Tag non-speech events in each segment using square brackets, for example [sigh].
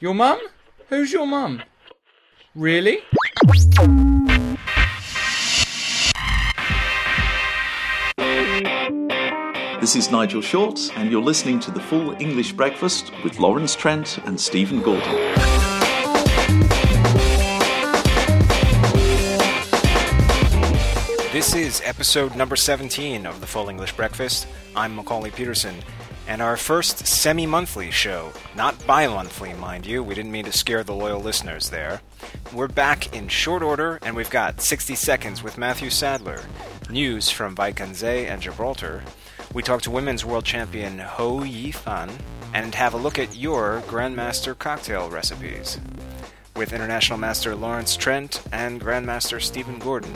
Your mum? Who's your mum? Really? This is Nigel Short, and you're listening to the Full English Breakfast with Lawrence Trent and Stephen Gordon. This is episode number 17 of the Full English Breakfast. I'm Macauley Peterson, and our first semi monthly show. Not bi monthly, mind you. We didn't mean to scare the loyal listeners there. We're back in short order, and we've got 60 seconds with Matthew Sadler, news from Wijk aan Zee and Gibraltar. We talk to women's world champion Hou Yifan, and have a look at your Grandmaster cocktail recipes with International Master Lawrence Trent and Grandmaster Stephen Gordon.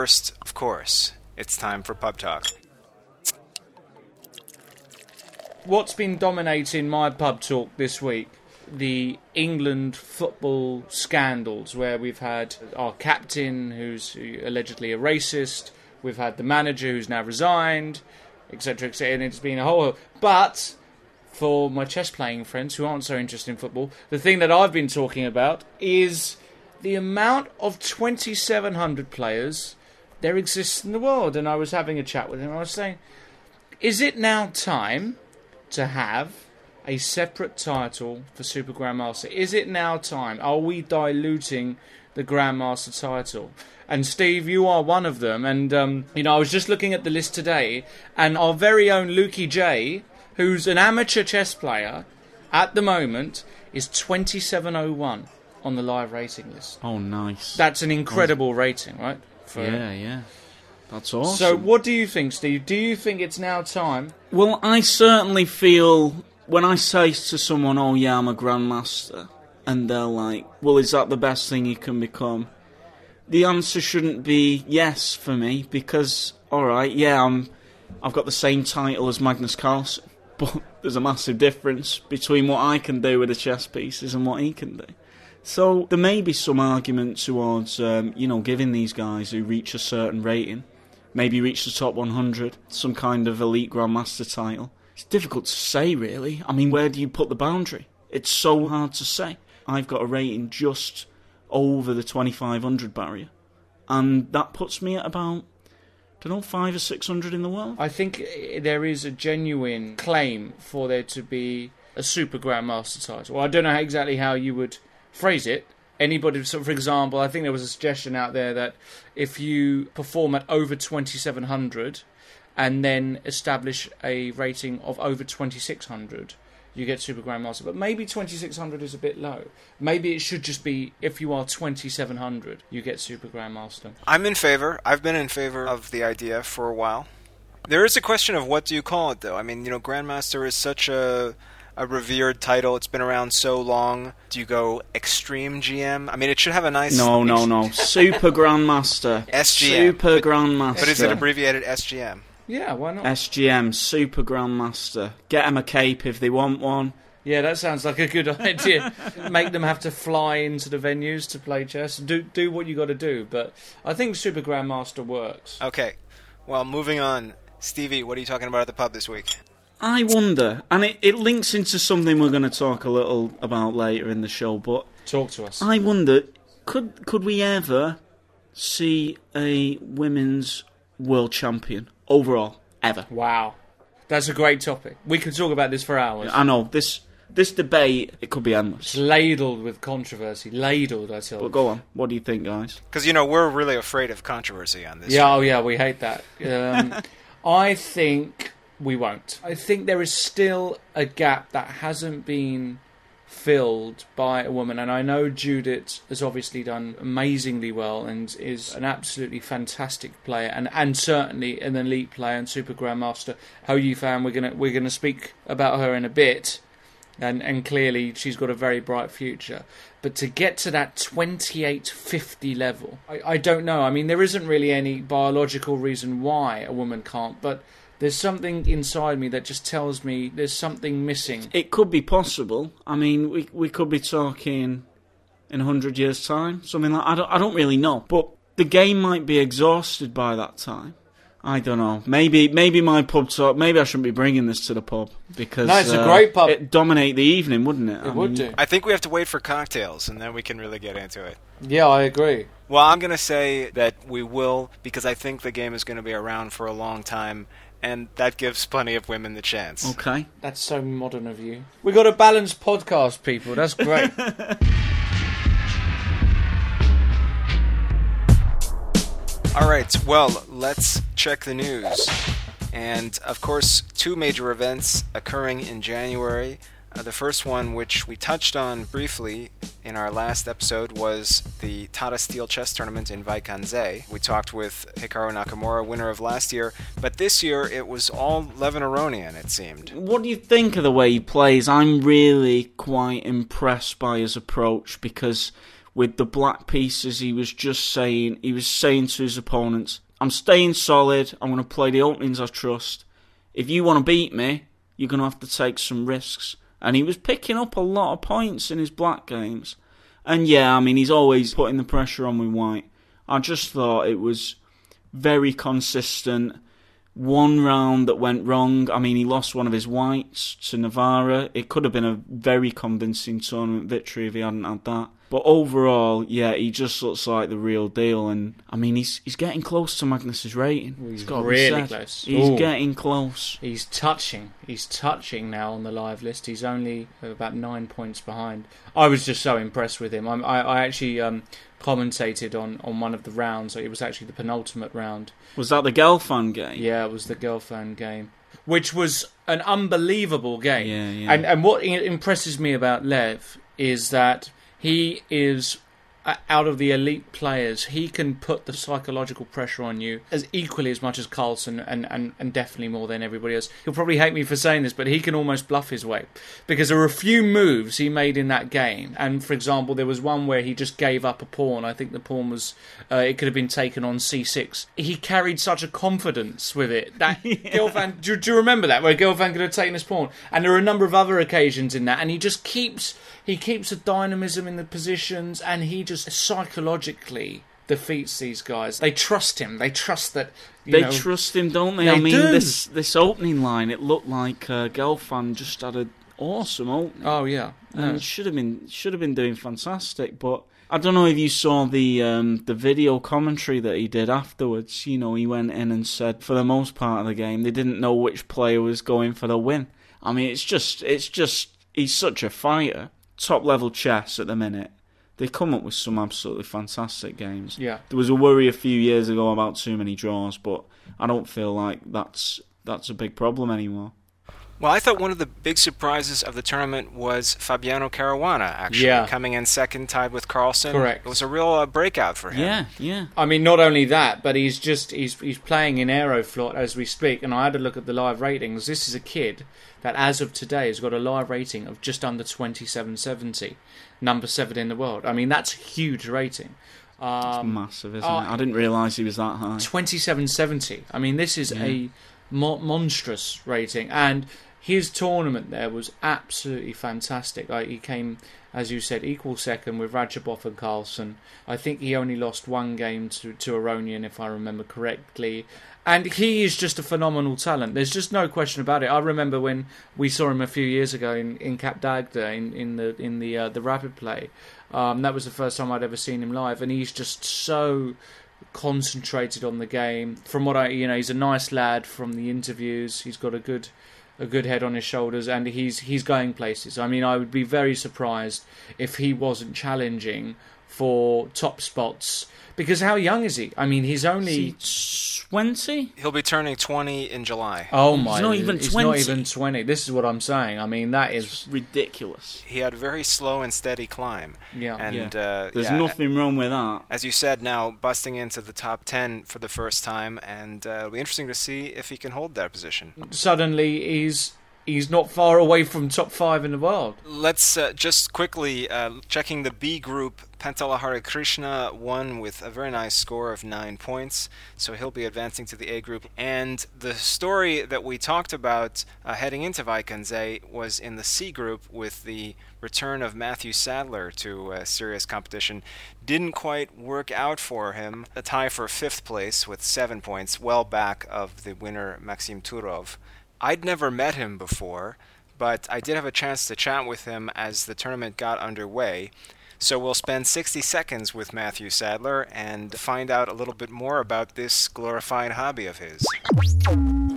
First, of course, it's time for pub talk. What's been dominating my pub talk this week? The England football scandals, where we've had our captain, who's allegedly a racist, we've had the manager who's now resigned, etc., etc., and it's been a whole. But for my chess playing friends who aren't so interested in football, the thing that I've been talking about is the amount of 2,700 players there exists in the world. And I was having a chat with him. I was saying, is it now time to have a separate title for Super Grandmaster? Is it now time? Are we diluting the Grandmaster title? And Steve, you are one of them. And um, you know, I was just looking at the list today, and our very own Lukey J, who's an amateur chess player at the moment, is 2701 on the live rating list. Oh, nice. That's an incredible rating, right? For- yeah, yeah. That's awesome. So, what do you think, Steve? Do you think it's now time? Well, I certainly feel when I say to someone, "Oh yeah, I'm a grandmaster," and they're like, "Well, is that the best thing you can become?" The answer shouldn't be yes for me because, all right, yeah, I'm, I've got the same title as Magnus Carlsen, [laughs] but there's a massive difference between what I can do with the chess pieces and what he can do. So there may be some argument towards, um, you know, giving these guys who reach a certain rating, maybe reach the top 100, some kind of elite grandmaster title. It's difficult to say, really. I mean, where do you put the boundary? It's so hard to say. I've got a rating just over the 2500 barrier, and that puts me at about, I don't know, five or six hundred in the world. I think there is a genuine claim for there to be a Super Grandmaster title. Well, I don't know exactly how you would phrase it. Anybody, so for example, I think there was a suggestion out there that if you perform at over 2700 and then establish a rating of over 2600, you get Super Grandmaster. But maybe 2600 is a bit low. Maybe it should just be if you are 2700, you get Super Grandmaster. I'm in favor. I've been in favor of the idea for a while. There is a question of what do you call it, though. I mean, you know, Grandmaster is such a a revered title. It's been around so long. Do you go Extreme GM? I mean, it should have a nice. No, no, no. Super Grandmaster. [laughs] SGM. Super Grandmaster. But is it abbreviated SGM? Yeah, why not? SGM, Super Grandmaster. Get them a cape if they want one. Yeah, that sounds like a good [laughs] idea. Make them have to fly into the venues to play chess. Do do what you got to do, but I think Super Grandmaster works. Okay. Well, moving on. Stevie, what are you talking about at the pub this week? I wonder, and it, it links into something we're going to talk a little about later in the show, but Talk to us. I wonder, could could we ever see a women's world champion overall ever? Wow, that's a great topic. We could talk about this for hours. I know this this debate it could be endless. It's ladled with controversy. Ladled, I tell But you. go on, what do you think, guys? Because you know we're really afraid of controversy on this. Yeah, oh yeah, we hate that. Um, [laughs] I think we won't. I think there is still a gap that hasn't been filled by a woman, and I know Judith has obviously done amazingly well and is an absolutely fantastic player, and, and certainly an elite player and super grandmaster. Hou Yifan? We're gonna we're gonna speak about her in a bit, and and clearly she's got a very bright future. But to get to that 2850 level, I, I don't know. I mean, there isn't really any biological reason why a woman can't, but There's something inside me that just tells me there's something missing. It could be possible. I mean, we we could be talking in hundred years' time, something like. I don't I don't really know, but the game might be exhausted by that time. I don't know. Maybe maybe my pub talk. Maybe I shouldn't be bringing this to the pub because No, it's a uh, great pub. It'd dominate the evening, wouldn't it? It would do. I think we have to wait for cocktails, and then we can really get into it. Yeah, I agree. Well, I'm going to say that we will because I think the game is going to be around for a long time, and that gives plenty of women the chance. Okay. That's so modern of you. We got a balanced podcast, people. That's great. [laughs] All right, well, let's check the news. And of course, two major events occurring in January. Uh, the first one, which we touched on briefly in our last episode, was the Tata Steel Chess Tournament in Wijk aan Zee. We talked with Hikaru Nakamura, winner of last year, but this year it was all Levon Aronian, it seemed. What do you think of the way he plays? I'm really quite impressed by his approach because with the black pieces, he was just saying he was saying to his opponents, "I'm staying solid. I'm going to play the openings I trust. If you want to beat me, you're going to have to take some risks." And he was picking up a lot of points in his black games. And yeah, I mean, he's always putting the pressure on with white. I just thought it was very consistent. One round that went wrong. I mean, he lost one of his whites to Navara. It could have been a very convincing tournament victory if he hadn't had that. But overall, yeah, he just looks like the real deal. And I mean, he's he's getting close to Magnus's rating. He's really close. He's Ooh. getting close. He's touching. He's touching now on the live list. He's only about nine points behind. I was just so impressed with him. I'm, I, I actually um, commentated on, on one of the rounds. It was actually the penultimate round. Was that the Gelfand game? Yeah, it was the Gelfand game, which was an unbelievable game. Yeah, yeah. And and what impresses me about Lev is that he is out of the elite players. He can put the psychological pressure on you as equally as much as Carlsen, and, and, and definitely more than everybody else. He'll probably hate me for saying this, but he can almost bluff his way because there were a few moves he made in that game. And for example, there was one where he just gave up a pawn. I think the pawn was uh, it could have been taken on c6. He carried such a confidence with it that [laughs] Gelfand. Do, do you remember that where Gelfand could have taken his pawn? And there are a number of other occasions in that, and he just keeps he keeps a dynamism in the positions, and he just psychologically defeats these guys. They trust him. They trust that. You They know, trust him, don't they? They I mean, do. this this opening line, it looked like uh, Gelfand just had an awesome opening. Oh yeah. and it should have been should have been doing fantastic. But I don't know if you saw the um, the video commentary that he did afterwards. You know, he went in and said for the most part of the game they didn't know which player was going for the win. I mean, it's just it's just he's such a fighter, top level chess at the minute. They come up with some absolutely fantastic games. Yeah. There was a worry a few years ago about too many draws, but I don't feel like that's that's a big problem anymore. Well, I thought one of the big surprises of the tournament was Fabiano Caruana, actually, Yeah. coming in second, tied with Carlsen. Correct. It was a real uh, breakout for him. Yeah, yeah. I mean, not only that, but he's just he's he's playing in Aeroflot as we speak. And I had a look at the live ratings. This is a kid that, as of today, has got a live rating of just under twenty seven seventy, number seven in the world. I mean, that's a huge rating. Um, Massive, isn't oh, it? I didn't realise he was that high. twenty seven seventy. I mean, this is Yeah. a mo- monstrous rating, and his tournament there was absolutely fantastic. He came, as you said, equal second with Radjabov and Carlsen. I think he only lost one game to to Aronian, if I remember correctly. And he is just a phenomenal talent. There's just no question about it. I remember when we saw him a few years ago in in Cap d'Agde in, in the in the uh, the rapid play. Um, that was the first time I'd ever seen him live, and he's just so concentrated on the game. From what I, you know, he's a nice lad. From the interviews, he's got a good, a good head on his shoulders, and he's he's going places. I mean, I would be very surprised if he wasn't challenging for top spots. Because how young is he? I mean, he's only. twenty. He'll be turning 20 in July. Oh He's my! not even he's 20. not even twenty. This is what I'm saying. I mean, that is Ridiculous. He had a very slow and steady climb. yeah. And uh, There's yeah, nothing wrong with that. As you said, now busting into the top 10 for the first time, and uh, it'll be interesting to see if he can hold that position. suddenly he's he's not far away from top five in the world. Let's uh, just quickly uh, checking the B group. Pentala Harikrishna won with a very nice score of nine points, so he'll be advancing to the A group. And the story that we talked about uh, heading into Wijk aan Zee was in the C group with the return of Matthew Sadler to uh, serious competition. Didn't quite work out for him. A tie for fifth place with seven points, well back of the winner Maxim Turov. I'd never met him before, but I did have a chance to chat with him as the tournament got underway. So we'll spend 60 seconds with Matthew Sadler and find out a little bit more about this glorified hobby of his.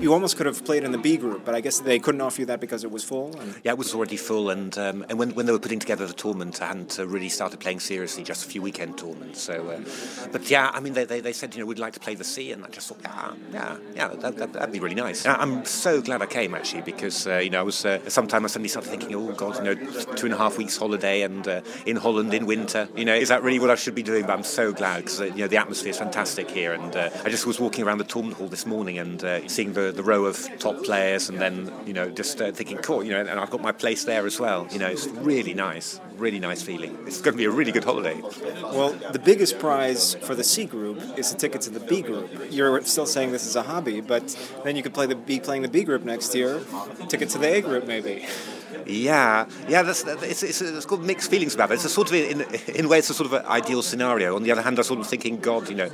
You almost could have played in the B group, but I guess they couldn't offer you that because it was full. And... Yeah, it was already full, and um, and when, when they were putting together the tournament, I hadn't uh, really started playing seriously, just a few weekend tournaments. So, uh, but yeah, I mean, they, they, they, said you know we'd like to play the C, and I just thought yeah yeah yeah that, that, would be really nice. And I'm so glad I came actually because uh, you know I was uh, sometime I suddenly started thinking oh god you know two and a half weeks holiday and uh, in Holland in winter you know is that really what I should be doing? But I'm so glad because uh, you know the atmosphere is fantastic here, and I just was walking around the tournament hall this morning and seeing the the row of top players, and then you know just uh, thinking, cool, you know, and I've got my place there as well. You know, it's really nice, really nice feeling. It's going to be a really good holiday. Well, the biggest prize for the C group is a ticket to the B group. You're still saying this is a hobby, but then you could play the be playing the B group next year. Ticket to the A group, maybe. Yeah, yeah, that's, it's, it's, it's got mixed feelings about it. It's a sort of, in, in way, it's a sort of ideal scenario. On the other hand, I was sort of thinking, God, you know,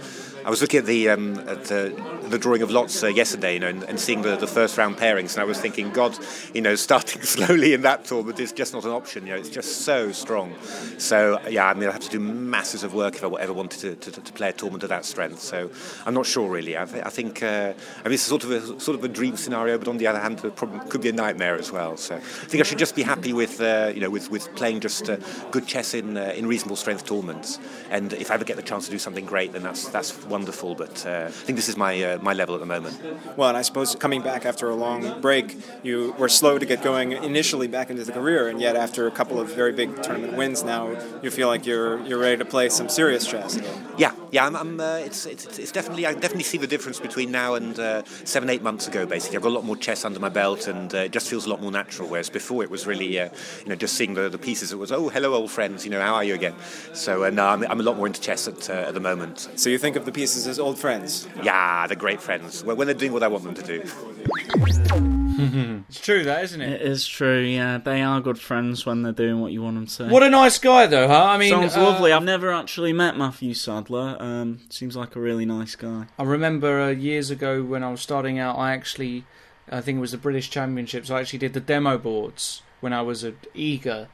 I was looking at the um, at the, the drawing of lots uh, yesterday, you know, and, and, seeing the, the first round pairings, and I was thinking, God, you know, [laughs] starting slowly in that tournament is just not an option. You know, it's just so strong. So yeah, I mean, I have to do masses of work if I ever wanted to, to, to play a tournament of that strength. So I'm not sure really. I, th- I think uh, I mean, it's sort of a sort of a dream scenario, but on the other hand, it could be a nightmare as well. So I think I should just be happy with uh, you know with, with playing just uh, good chess in uh, in reasonable strength tournaments. And if I ever get the chance to do something great, then that's that's wonderful. But uh, I think this is my uh, my level at the moment. Well, and I suppose coming back after a long break, you were slow to get going initially back into the career, and yet after a couple of very big tournament wins, now you feel like you're you're ready to play some serious chess. Yeah, yeah. I'm, I'm it's, it's, it's definitely I definitely see the difference between now and seven eight months ago. Basically, I've got a lot more chess under my belt, and it just feels a lot more natural. Whereas before, it was really uh, you know, just seeing the, the pieces, it was, oh, hello, old friends, you know, how are you again? So uh, no, I'm, I'm a lot more into chess at, uh, at the moment. So you think of the pieces as old friends? Yeah, they're great friends. When they're doing what I want them to do. [laughs] it's true, that isn't it? It is true. Yeah, they are good friends when they're doing what you want them to. What a nice guy, though, huh? I mean, sounds uh, lovely. I've never actually met Matthew Sadler. Um, seems like a really nice guy. I remember uh, years ago when I was starting out, I actually, I think it was the British Championships. I actually did the demo boards when I was an eager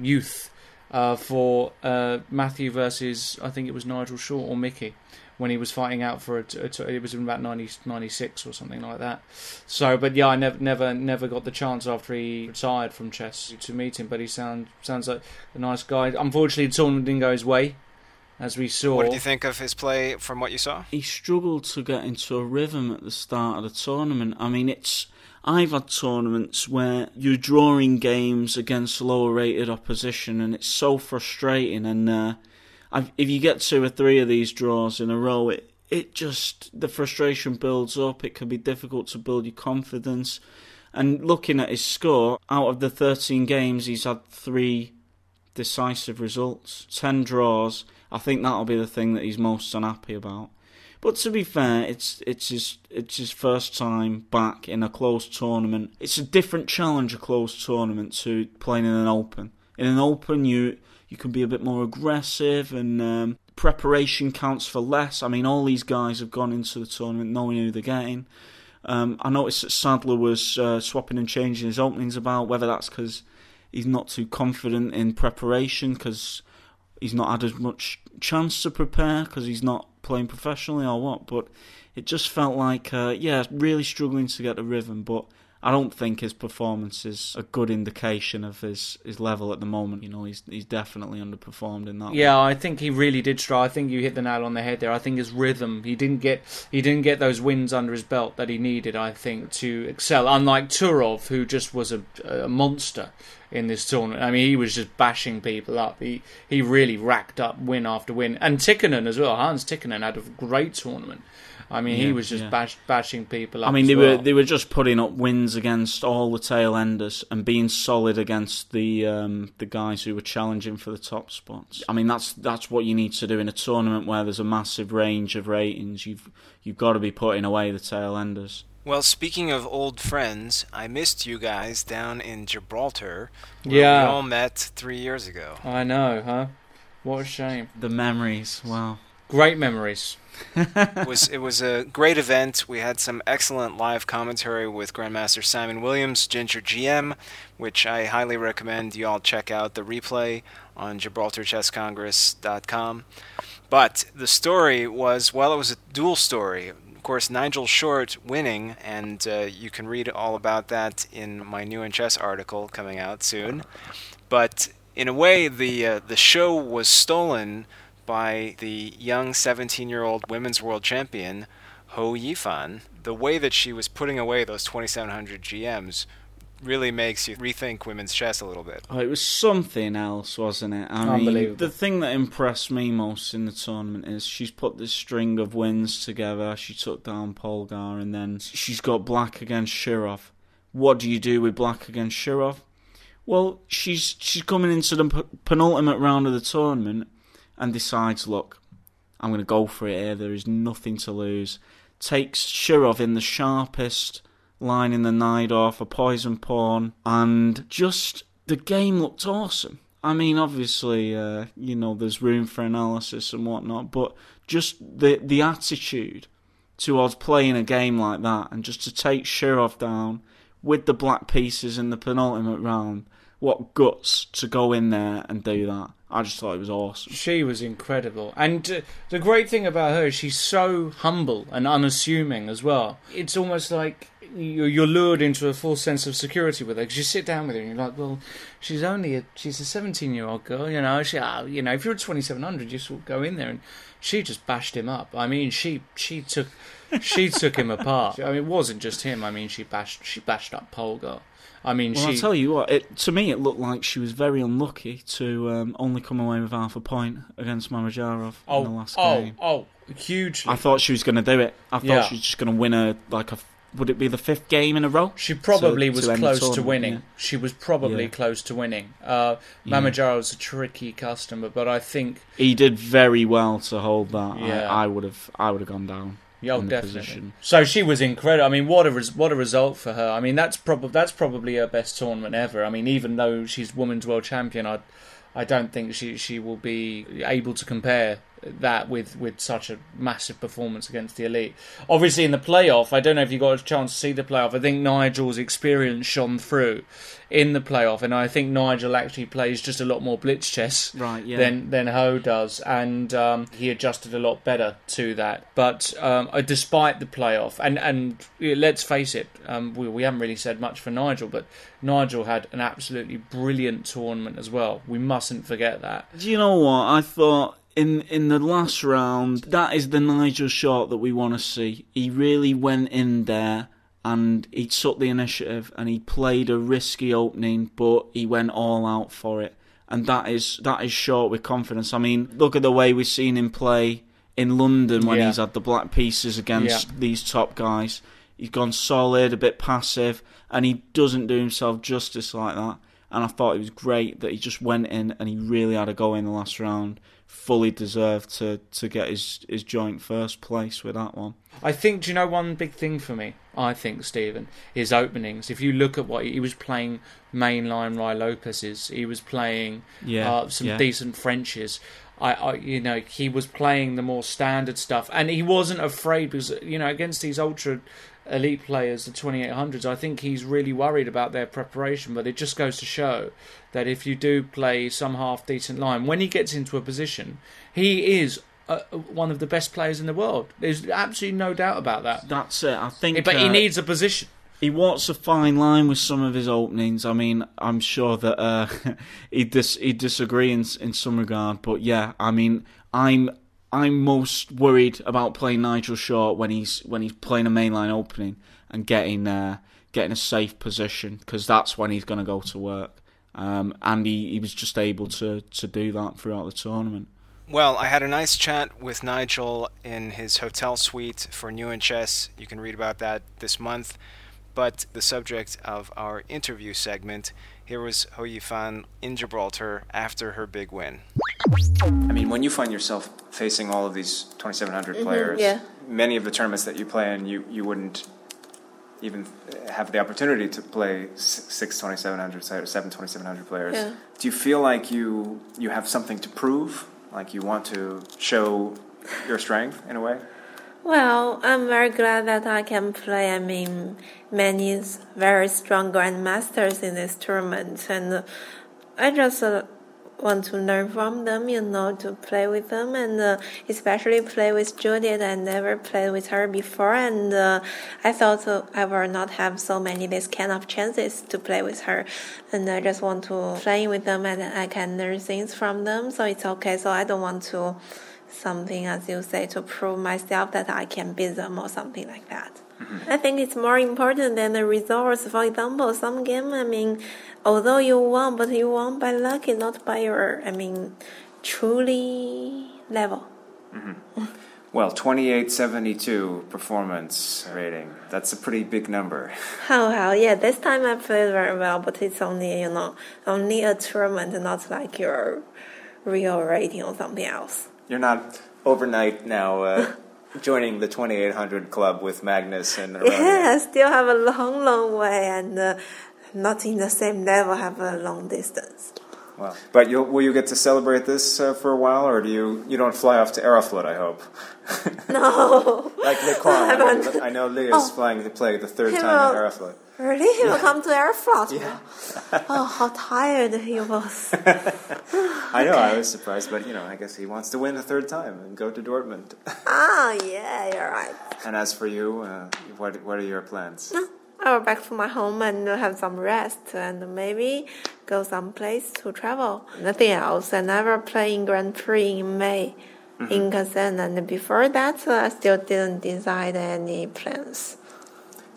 youth uh, for uh, Matthew versus I think it was Nigel Short or Mickey when he was fighting out for it. It was in about 90, 96 or something like that. So, but yeah, I never, never, never got the chance after he retired from chess to meet him. But he sounds sounds like a nice guy. Unfortunately, the tournament didn't go his way. As we saw. What did you think of his play from what you saw? He struggled to get into a rhythm at the start of the tournament. I mean, it's I've had tournaments where you're drawing games against lower rated opposition, and it's so frustrating. And uh, if you get two or three of these draws in a row, it it just the frustration builds up. It can be difficult to build your confidence. And looking at his score, out of the 13 games, he's had three decisive results, 10 draws. I think that'll be the thing that he's most unhappy about. But to be fair, it's it's his it's his first time back in a closed tournament. It's a different challenge, a closed tournament, to playing in an open. In an open, you you can be a bit more aggressive, and um, preparation counts for less. I mean, all these guys have gone into the tournament knowing who they're getting. Um, I noticed that Sadler was uh, swapping and changing his openings about, whether that's because he's not too confident in preparation, because he's not had as much chance to prepare, because he's not playing professionally or what, but it just felt like, uh, yeah, really struggling to get the rhythm. But I don't think his performance is a good indication of his, his level at the moment. You know, he's he's definitely underperformed in that. Yeah, way. I think he really did try. I think you hit the nail on the head there. I think his rhythm, he didn't get he didn't get those wins under his belt that he needed. I think to excel. Unlike Turov, who just was a, a monster in this tournament. I mean, he was just bashing people up. He he really racked up win after win, and Tikkanen as well. Hans Tikkanen had a great tournament. I mean, he was just yeah. bash, bashing people up. I mean, they well. were they were just putting up wins against all the tail enders and being solid against the um, the guys who were challenging for the top spots. I mean, that's that's what you need to do in a tournament where there's a massive range of ratings. You've you've got to be putting away the tail enders. Well, speaking of old friends, I missed you guys down in Gibraltar. Where Yeah. We all met three years ago. I know, huh? What a shame. The memories, wow. Great memories. it [laughs] was it was a great event. We had some excellent live commentary with Grandmaster Simon Williams, Ginger GM, which I highly recommend you all check out the replay on GibraltarChessCongress.com. But the story was well, it was a dual story. Of course, Nigel Short winning, and uh, you can read all about that in my new in chess article coming out soon. But in a way, the uh, the show was stolen by the young 17-year-old women's world champion Hou Yifan. The way that she was putting away those 2,700 GMs really makes you rethink women's chess a little bit. Oh, it was something else, wasn't it? I mean, the thing that impressed me most in the tournament is she's put this string of wins together. She took down Polgar, and then she's got Black against Shirov. What do you do with Black against Shirov? Well, she's she's coming into the p- penultimate round of the tournament and decides, look, I'm going to go for it here. There is nothing to lose. Takes Shirov in the sharpest line in the off, a poison pawn, and just the game looked awesome. I mean, obviously, uh, you know, there's room for analysis and whatnot, but just the the attitude towards playing a game like that and just to take Shirov down with the black pieces in the penultimate round, what guts to go in there and do that. I just thought it was awesome. She was incredible. And uh, the great thing about her, is she's so humble and unassuming as well. It's almost like you're you're lured into a false sense of security with her because you sit down with her and you're like, well, she's only a she's a 17 year old girl, you know. She, ah, you know, if you're at 2700, you sort of go in there and she just bashed him up. I mean, she she took she [laughs] took him apart. I mean, it wasn't just him. I mean, she bashed she bashed up Polgar. I mean, Well, she I'll tell you what, it, to me it looked like she was very unlucky to um, only come away with half a point against Mamedyarov oh in the last oh game. oh hugely. I thought she was going to do it. I thought Yeah. she was just going to win a like a would it be the fifth game in a row? She probably to- was to close to winning. yeah. She was probably Yeah. close to winning. Uh, Yeah. Mamedyarov's a tricky customer, but I think He did very well to hold that. Yeah. I, I would have I would have gone down. yeah, oh, definitely. position. So she was incredible. I mean, what a res- what a result for her. I mean, that's probably that's probably her best tournament ever. I mean, even though she's women's world champion, I I don't think she she will be able to compare that with with such a massive performance against the elite. Obviously, in the playoff, I don't know if you got a chance to see the playoff. I think Nigel's experience shone through in the playoff, and I think Nigel actually plays just a lot more blitz chess Right, yeah. than than Hou does, and um, he adjusted a lot better to that. But um, uh, despite the playoff, and and let's face it, um, we we haven't really said much for Nigel, but Nigel had an absolutely brilliant tournament as well. We mustn't forget that. Do you know what? I thought in in the last round, that is the Nigel Short that we want to see. He really went in there and he took the initiative and he played a risky opening, but he went all out for it. And that is that is Short with confidence. I mean, look at the way we've seen him play in London when Yeah. he's had the black pieces against these top guys. He's gone solid, a bit passive, and he doesn't do himself justice like that. And I thought it was great that he just went in and he really had a go in the last round. Fully deserved to, to get his, his joint first place with that one. I think, do you know one big thing for me? I think, Stephen, is openings. If you look at what he was playing mainline Ruy Lopez's, he was playing Yeah, uh, some yeah. decent Frenches. I, I, you know, he was playing the more standard stuff, and he wasn't afraid because, you know, against these ultra elite players, the 2800s, I think he's really worried about their preparation. But it just goes to show that if you do play some half decent line, when he gets into a position, he is uh, one of the best players in the world. There's absolutely no doubt about that. That's it. I think. But he uh, needs a position. He walks a fine line with some of his openings. I mean, I'm sure that uh, [laughs] he dis- he disagree in in some regard, but yeah, I mean, I'm I'm most worried about playing Nigel Short when he's when he's playing a mainline opening and getting uh, getting a safe position because that's when he's going to go to work. Um, and he, he was just able to, to do that throughout the tournament. Well, I had a nice chat with Nigel in his hotel suite for New in Chess. You can read about that this month. But the subject of our interview segment, here was Hou Yifan in Gibraltar after her big win. I mean, when you find yourself facing all of these 2700 players, yeah. many of the tournaments that you play in, you, you wouldn't even have the opportunity to play six 2700 seven 2700 players. Yeah. Do you feel like you you have something to prove? Like you want to show your strength in a way? Well, I'm very glad that I can play. I mean, many very strong grandmasters in this tournament, and I just uh, want to learn from them, you know, to play with them, and uh, especially play with Judith. I never played with her before, and uh, I thought uh, I will not have so many this kind of chances to play with her, and I just want to play with them, and I can learn things from them. So it's okay. So I don't want to something, as you say, to prove myself that I can beat them or something like that. I think it's more important than the results. For example, some game, I mean, although you won, but you won by luck, not by your, I mean, truly level. Mm-hmm. Well, 2872 performance rating. That's a pretty big number. [laughs] Oh, well, yeah, this time I played very well, but it's only, you know, only a tournament, not like your real rating or something else. You're not overnight now uh, [laughs] joining the 2800 club with Magnus and Yeah, I still have a long, long way and uh, not in the same level, have a long distance. Wow. But will you get to celebrate this uh, for a while, or do you you don't fly off to Aeroflot? I hope. No. [laughs] like Le Quang, [laughs] I, I know Leah's oh. flying to play the third time at Aeroflot. Really? He will come to Aeroflot? Yeah. oh, how tired he was. [laughs] I know, I was surprised, but you know, I guess he wants to win a third time and go to Dortmund. [laughs] ah, yeah, you're right. And as for you, uh, what what are your plans? No, I will back to my home and have some rest and maybe go someplace to travel. Nothing else. I never play in Grand Prix in May mm-hmm. in Kazan, and before that, uh, I still didn't decide any plans.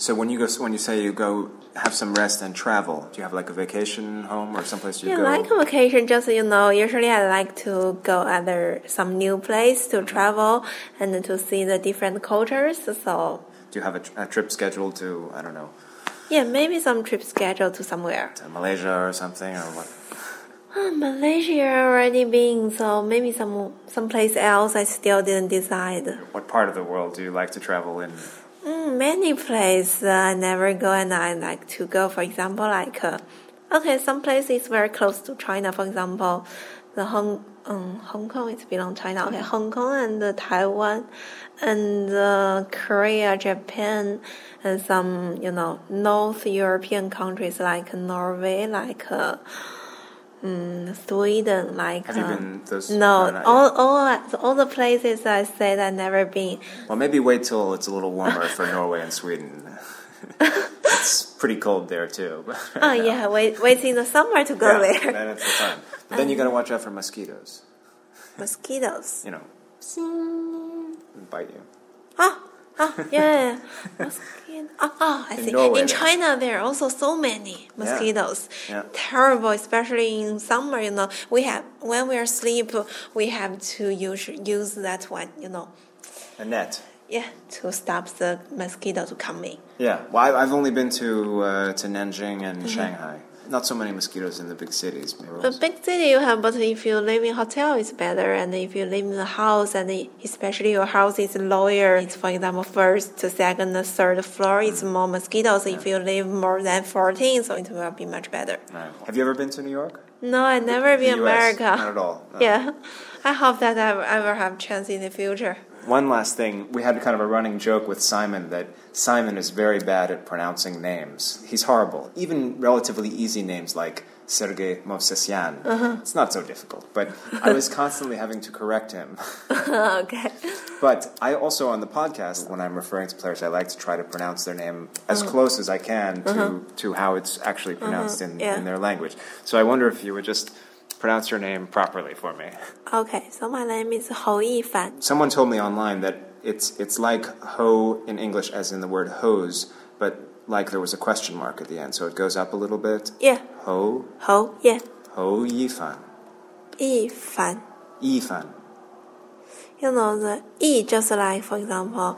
So when you go, when you say you go have some rest and travel, do you have like a vacation home or someplace you yeah, go? Yeah, like a vacation. Just you know, usually I like to go other some new place to mm-hmm. travel and to see the different cultures. So. Do you have a, a trip scheduled to I don't know? Yeah, maybe some trip scheduled to somewhere. To Malaysia or something or what? Oh, Malaysia already been, so maybe some someplace else. I still didn't decide. What part of the world do you like to travel in? Mm, many places uh, I never go and I like to go. For example, like uh, okay, some places very close to China. For example, the Hong um, Hong Kong is belong China. Okay, Hong Kong and uh, Taiwan, and uh, Korea, Japan, and some you know North European countries like Norway, like. Uh, Mm, Sweden, like have you been those? No, no all all all the places I said I never been. Well, maybe wait till it's a little warmer for Norway and Sweden. [laughs] it's pretty cold there too. [laughs] oh yeah, wait wait in the summer to go yeah, there. Then it's the time. But then you gotta watch out for mosquitoes. Mosquitoes. You know, bite you. Ah, oh, yeah. [laughs] Mosquito. Oh, oh, I in see. Norway, in China, there are also so many mosquitoes. Yeah. Yeah. Terrible, especially in summer. You know, we have when we are asleep, we have to use use that one. You know. A net. Yeah, to stop the mosquito to come in. Yeah, well, I've only been to uh, to Nanjing and mm -hmm. Shanghai not so many mosquitoes in the big cities. A big city you have, but if you live in a hotel, it's better. And if you live in a house, and especially your house is lower, it's for example first, second, third floor, it's mm. more mosquitoes. Yeah. If you live more than fourteen, so it will be much better. Right. Have you ever been to New York? No, I never been America. Not at all. No. Yeah, I hope that I will have chance in the future. One last thing, we had kind of a running joke with Simon that Simon is very bad at pronouncing names. He's horrible. Even relatively easy names like Sergei Movsesian. Uh-huh. It's not so difficult, but I was [laughs] constantly having to correct him. [laughs] okay. But I also on the podcast, when I'm referring to players, I like to try to pronounce their name as uh-huh. close as I can to, uh-huh. to how it's actually pronounced in, yeah. in their language. So I wonder if you would just pronounce your name properly for me. Okay, so my name is Hou Yifan. Someone told me online that it's it's like ho in English as in the word hose, but like there was a question mark at the end, so it goes up a little bit. Yeah. Ho, Ho. Yeah. ho yifan, 一番. yifan. You know the E just like for example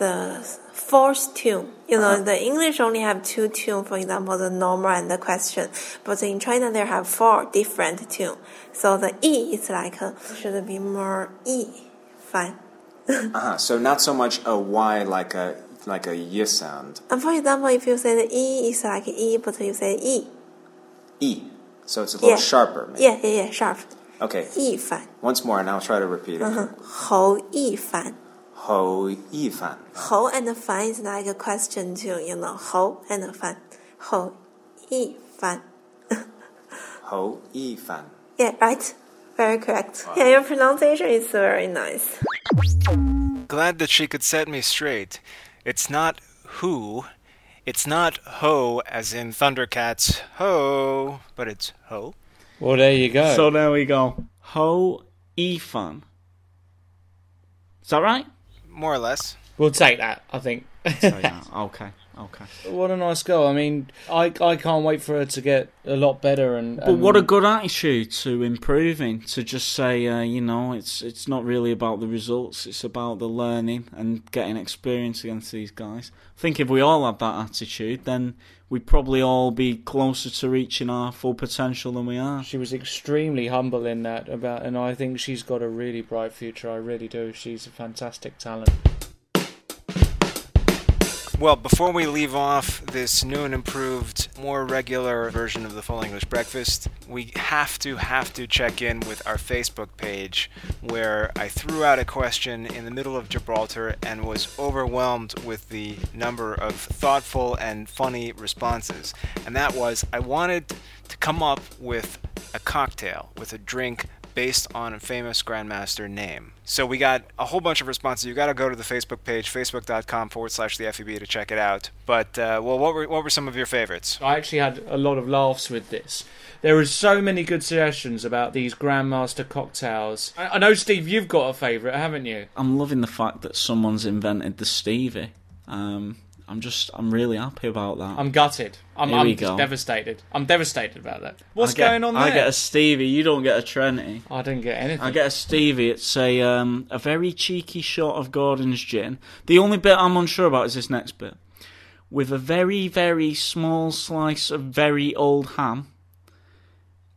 the fourth tune. You know the English only have two tune. For example, the normal and the question. But in China there have four different tune. So the E is like a, should be more E. Fan. [laughs] Uh-huh. So not so much a Y like a like a y sound. And for example, if you say the E is like E, but you say E. E. So it's a little Yeah. sharper. Maybe. Yeah, yeah, yeah, sharp. Okay. 一番. Once more, and I'll try to repeat it. Uh-huh. 侯一番. How Yifan. Ho and Fan is like a question too, you know. How and Fan. How Yifan. How Yifan. Yeah, right. Very correct. Yeah, your pronunciation is very nice. Glad that she could set me straight. It's not who, it's not ho as in Thundercats ho, but it's ho. Well, there you go. So there we go. Ho Ifan. Is that right? More or less. we'll take that, I think. So, yeah, [laughs] okay, okay. what a nice girl. I mean, I I can't wait for her to get a lot better. And, But what a good attitude to improving. To just say, uh, you know, it's it's not really about the results. It's about the learning and getting experience against these guys. I think if we all had that attitude, then we'd probably all be closer to reaching our full potential than we are. She was extremely humble in that about, and I think she's got a really bright future. I really do. She's a fantastic talent. Well, before we leave off this new and improved, more regular version of the Full English Breakfast, we have to have to check in with our Facebook page where I threw out a question in the middle of Gibraltar and was overwhelmed with the number of thoughtful and funny responses. And that was I wanted to come up with a cocktail, with a drink based on a famous grandmaster name. So we got a whole bunch of responses. You got to go to the Facebook page, facebook.com forward slash the FEB to check it out. But uh, well, what were what were some of your favorites? I actually had a lot of laughs with this. There were so many good suggestions about these Grandmaster cocktails. I, I know, Steve, you've got a favourite, haven't you? I'm loving the fact that someone's invented the Stevie. Um, I'm just, I'm really happy about that. I'm gutted. I'm, Here I'm we go. devastated. I'm devastated about that. What's I get- going on there? I get a Stevie. You don't get a Trinity. I didn't get anything. I get a Stevie. It's a um, a very cheeky shot of Gordon's gin. The only bit I'm unsure about is this next bit, with a very very small slice of very old ham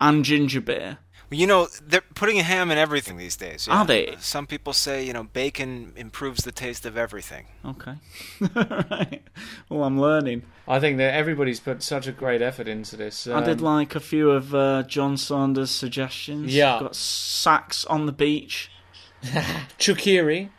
and ginger beer. Well, you know, they're putting ham in everything these days. Are they? Some people say, you know, bacon improves the taste of everything. Okay, [laughs] right. Well, I'm learning. I think that everybody's put such a great effort into this. I did Um, like a few of uh, John Saunders' suggestions. Yeah. got Sax on the beach. [laughs] Chukiri.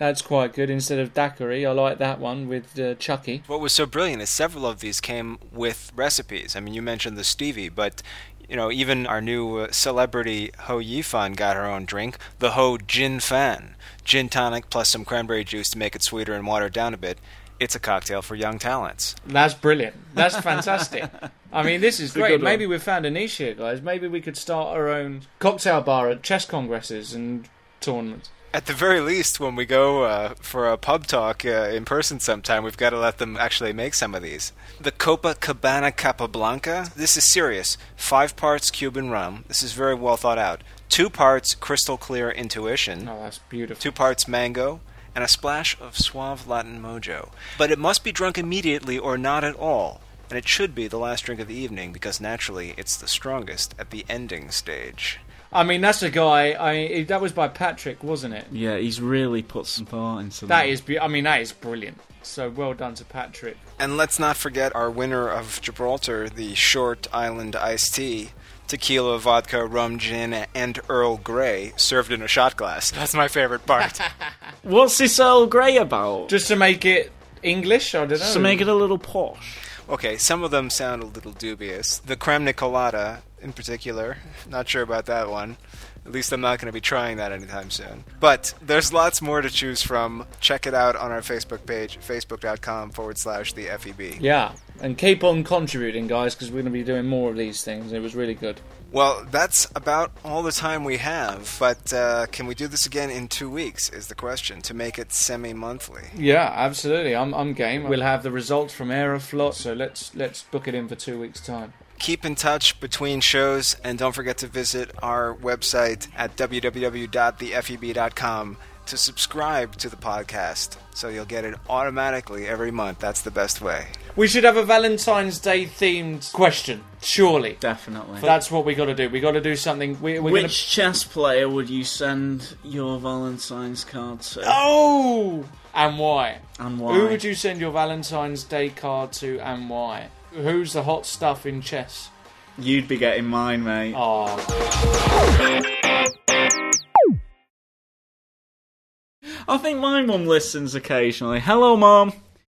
That's quite good instead of daiquiri. I like that one with uh, Chucky. What was so brilliant is several of these came with recipes. I mean, you mentioned the Stevie, but you know, even our new uh, celebrity Hou Yifan got her own drink, the Ho Gin Fan, gin tonic plus some cranberry juice to make it sweeter and watered down a bit. It's a cocktail for young talents. That's brilliant. That's [laughs] fantastic. I mean, this is a great. Maybe we've found a niche here, guys. Maybe we could start our own cocktail bar at chess congresses and tournaments. At the very least, when we go uh, for a pub talk uh, in person sometime, we've got to let them actually make some of these. The Copa Cabana Capablanca. This is serious. Five parts Cuban rum. This is very well thought out. Two parts crystal clear intuition. Oh, that's beautiful. Two parts mango. And a splash of suave Latin mojo. But it must be drunk immediately or not at all. And it should be the last drink of the evening because naturally it's the strongest at the ending stage. I mean, that's a guy. I mean, that was by Patrick, wasn't it? Yeah, he's really put some thought into that. That is. Be- I mean, that is brilliant. So well done to Patrick. And let's not forget our winner of Gibraltar, the Short Island iced tea. Tequila, vodka, rum, gin, and Earl Grey served in a shot glass. That's my favorite part. [laughs] What's this Earl Grey about? Just to make it English, I don't know. Just to make it a little posh. okay, some of them sound a little dubious. The creme nicolata in particular. Not sure about that one. At least I'm not going to be trying that anytime soon. But there's lots more to choose from. Check it out on our Facebook page, facebook.com forward slash the FEB. Yeah, and keep on contributing, guys, because we're going to be doing more of these things. It was really good. Well, that's about all the time we have. But uh, can we do this again in two weeks? Is the question to make it semi-monthly. Yeah, absolutely. I'm I'm game. We'll have the results from Aeroflot, so let's let's book it in for two weeks' time. Keep in touch between shows, and don't forget to visit our website at www.thefeb.com to subscribe to the podcast so you'll get it automatically every month. That's the best way. We should have a Valentine's Day themed question, surely. Definitely. That's what we got to do. We got to do something. We, we're Which gonna. chess player would you send your Valentine's card to? Oh, and why? And why? Who would you send your Valentine's Day card to, and why? Who's the hot stuff in chess? You'd be getting mine, mate. Oh, I think my mum listens occasionally. Hello, mum.